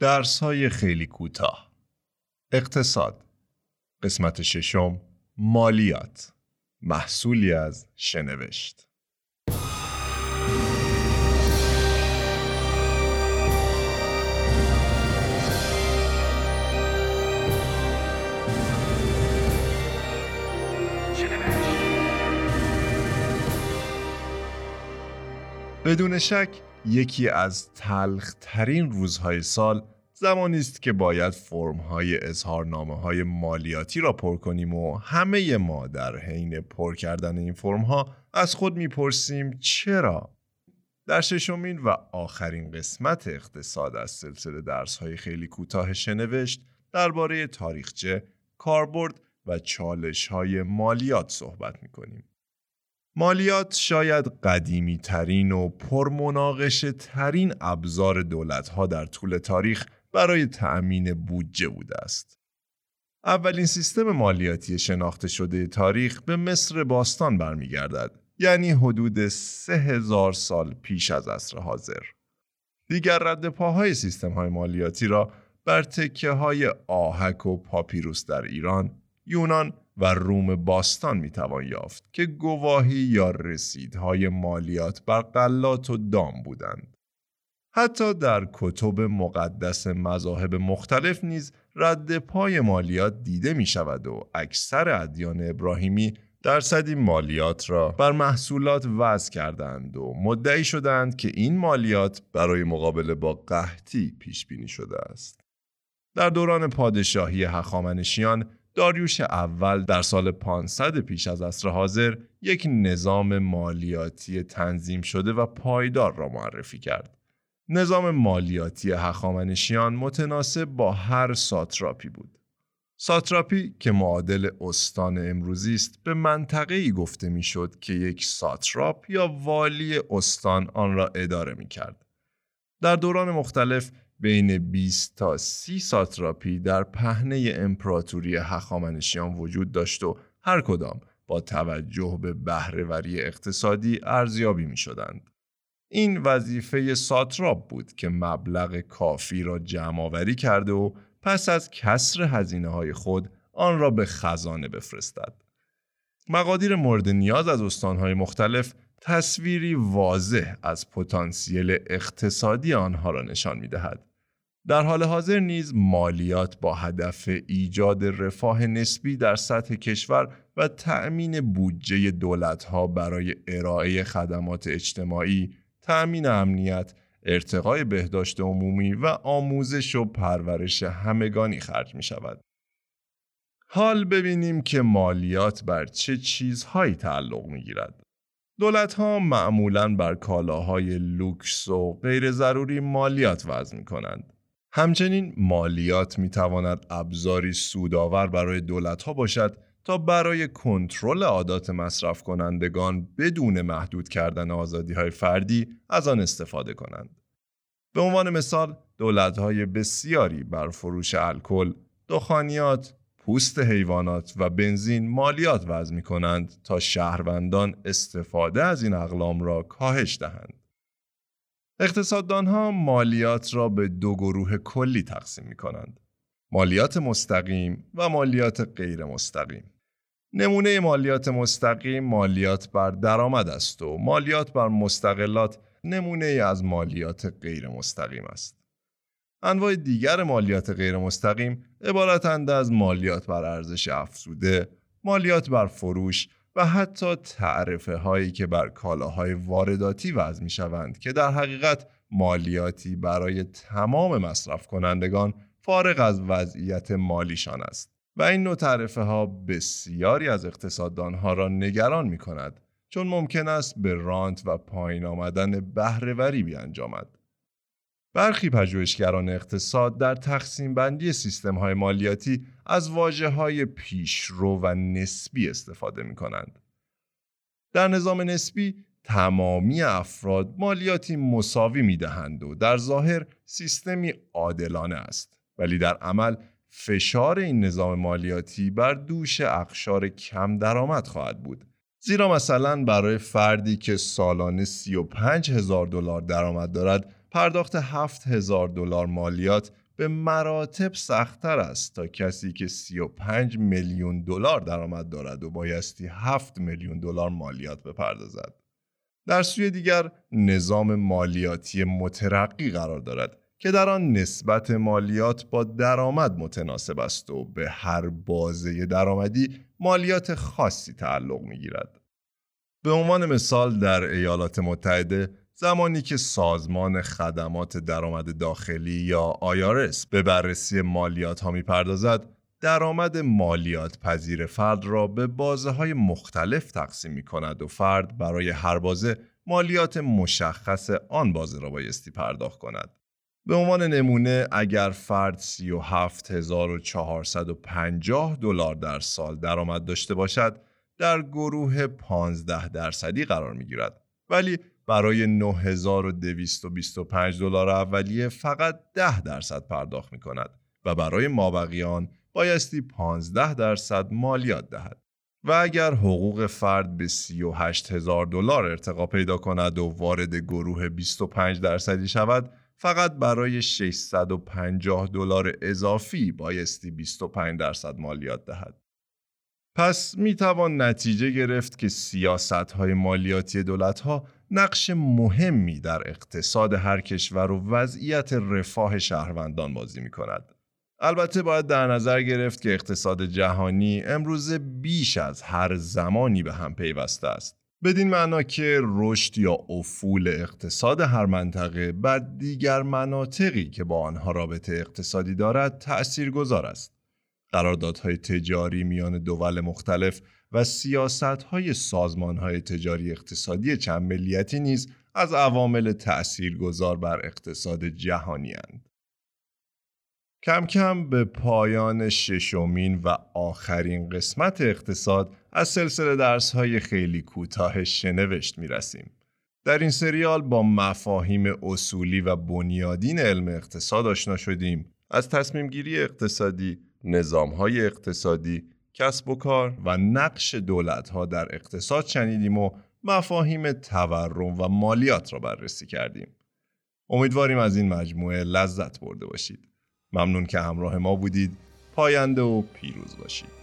درس های خیلی کوتاه. اقتصاد قسمت ششم مالیات. محصولی از شنوشت. بدون شک یکی از تلخترین روزهای سال زمانی است که باید فرمهای اظهارنامه های مالیاتی را پر کنیم و همه ما در حین پر کردن این فرمها از خود می‌پرسیم چرا؟ در ششمین و آخرین قسمت اقتصاد از سلسله درس های خیلی کوتاه شنوشت درباره تاریخچه، کاربرد و چالش های مالیات صحبت می کنیم. مالیات شاید قدیمی ترین و پرمناقشه ترین ابزار دولت ها در طول تاریخ برای تأمین بودجه بوده است. اولین سیستم مالیاتی شناخته شده تاریخ به مصر باستان برمیگردد یعنی حدود سه هزار سال پیش از عصر حاضر. دیگر رد پاهای سیستم های مالیاتی را بر تکه های آهک و پاپیروس در ایران، یونان و روم باستان می‌توان یافت که گواهی یا رسیدهای مالیات بر قلات و دام بودند. حتی در کتب مقدس مذاهب مختلف نیز رد پای مالیات دیده می شود و اکثر ادیان ابراهیمی درصدی مالیات را بر محصولات وضع کردند و مدعی شدند که این مالیات برای مقابله با قحطی پیش بینی شده است. در دوران پادشاهی هخامنشیان داریوش اول در سال 500 پیش از عصر حاضر یک نظام مالیاتی تنظیم شده و پایدار را معرفی کرد. نظام مالیاتی هخامنشیان متناسب با هر ساتراپی بود. ساتراپی که معادل استان امروزی است به منطقه ای گفته می‌شد که یک ساتراپ یا والی استان آن را اداره می کرد. در دوران مختلف بین 20 تا 30 ساتراپی در پهنه امپراتوری هخامنشیان وجود داشت و هر کدام با توجه به بهرهوری اقتصادی ارزیابی می شدند. این وظیفه ساتراپ بود که مبلغ کافی را جمع آوری کرده و پس از کسر هزینه های خود آن را به خزانه بفرستد. مقادیر مورد نیاز از استانهای مختلف تصویری واضح از پتانسیل اقتصادی آنها را نشان می دهد. در حال حاضر نیز مالیات با هدف ایجاد رفاه نسبی در سطح کشور و تأمین بودجه دولتها برای ارائه خدمات اجتماعی، تأمین امنیت، ارتقای بهداشت عمومی و آموزش و پرورش همگانی خرج می شود. حال ببینیم که مالیات بر چه چیزهایی تعلق می گیرد. دولت ها معمولا بر کالاهای لوکس و غیر ضروری مالیات وضع می کنند. همچنین مالیات می تواند ابزاری سودآور برای دولت ها باشد تا برای کنترل عادات مصرف کنندگان بدون محدود کردن آزادی های فردی از آن استفاده کنند. به عنوان مثال دولت های بسیاری بر فروش الکل، دخانیات، پوست حیوانات و بنزین مالیات وضع می کنند تا شهروندان استفاده از این اقلام را کاهش دهند. اقتصاددان ها مالیات را به دو گروه کلی تقسیم می کنند. مالیات مستقیم و مالیات غیر مستقیم. نمونه مالیات مستقیم مالیات بر درآمد است و مالیات بر مستقلات نمونه از مالیات غیر مستقیم است. انواع دیگر مالیات غیر مستقیم عبارتند از مالیات بر ارزش افزوده، مالیات بر فروش و حتی تعرفه هایی که بر کالاهای وارداتی وضع می شوند که در حقیقت مالیاتی برای تمام مصرف کنندگان فارغ از وضعیت مالیشان است و این نوع تعرفه ها بسیاری از اقتصاددان ها را نگران می کند چون ممکن است به رانت و پایین آمدن بهرهوری بیانجامد. برخی پژوهشگران اقتصاد در تقسیم بندی سیستم های مالیاتی از واجه های پیشرو و نسبی استفاده می کنند. در نظام نسبی تمامی افراد مالیاتی مساوی می دهند و در ظاهر سیستمی عادلانه است ولی در عمل فشار این نظام مالیاتی بر دوش اقشار کم درآمد خواهد بود زیرا مثلا برای فردی که سالانه 35 هزار دلار درآمد دارد پرداخت 7 هزار دلار مالیات به مراتب سختتر است تا کسی که 35 میلیون دلار درآمد دارد و بایستی 7 میلیون دلار مالیات بپردازد. در سوی دیگر نظام مالیاتی مترقی قرار دارد که در آن نسبت مالیات با درآمد متناسب است و به هر بازه درآمدی مالیات خاصی تعلق می گیرد. به عنوان مثال در ایالات متحده زمانی که سازمان خدمات درآمد داخلی یا آیارس به بررسی مالیات ها می پردازد درآمد مالیات پذیر فرد را به بازه های مختلف تقسیم می کند و فرد برای هر بازه مالیات مشخص آن بازه را بایستی پرداخت کند. به عنوان نمونه اگر فرد 37450 دلار در سال درآمد داشته باشد در گروه 15 درصدی قرار می گیرد ولی برای 9225 دلار اولیه فقط 10 درصد پرداخت می کند و برای مابقیان بایستی 15 درصد مالیات دهد. و اگر حقوق فرد به 38 هزار دلار ارتقا پیدا کند و وارد گروه 25 درصدی شود فقط برای 650 دلار اضافی بایستی 25 درصد مالیات دهد. پس می توان نتیجه گرفت که سیاست های مالیاتی دولت ها نقش مهمی در اقتصاد هر کشور و وضعیت رفاه شهروندان بازی می کند. البته باید در نظر گرفت که اقتصاد جهانی امروزه بیش از هر زمانی به هم پیوسته است. بدین معنا که رشد یا افول اقتصاد هر منطقه بر دیگر مناطقی که با آنها رابطه اقتصادی دارد تأثیر گذار است. قراردادهای تجاری میان دول مختلف و سیاستهای سازمانهای تجاری اقتصادی چند ملیتی نیز از عوامل تأثیرگذار بر اقتصاد جهانی هند. کم کم به پایان ششمین و آخرین قسمت اقتصاد از سلسله درس های خیلی کوتاه شنوشت می رسیم. در این سریال با مفاهیم اصولی و بنیادین علم اقتصاد آشنا شدیم از تصمیم گیری اقتصادی، نظام های اقتصادی، کسب و کار و نقش دولت ها در اقتصاد شنیدیم و مفاهیم تورم و مالیات را بررسی کردیم. امیدواریم از این مجموعه لذت برده باشید. ممنون که همراه ما بودید پاینده و پیروز باشید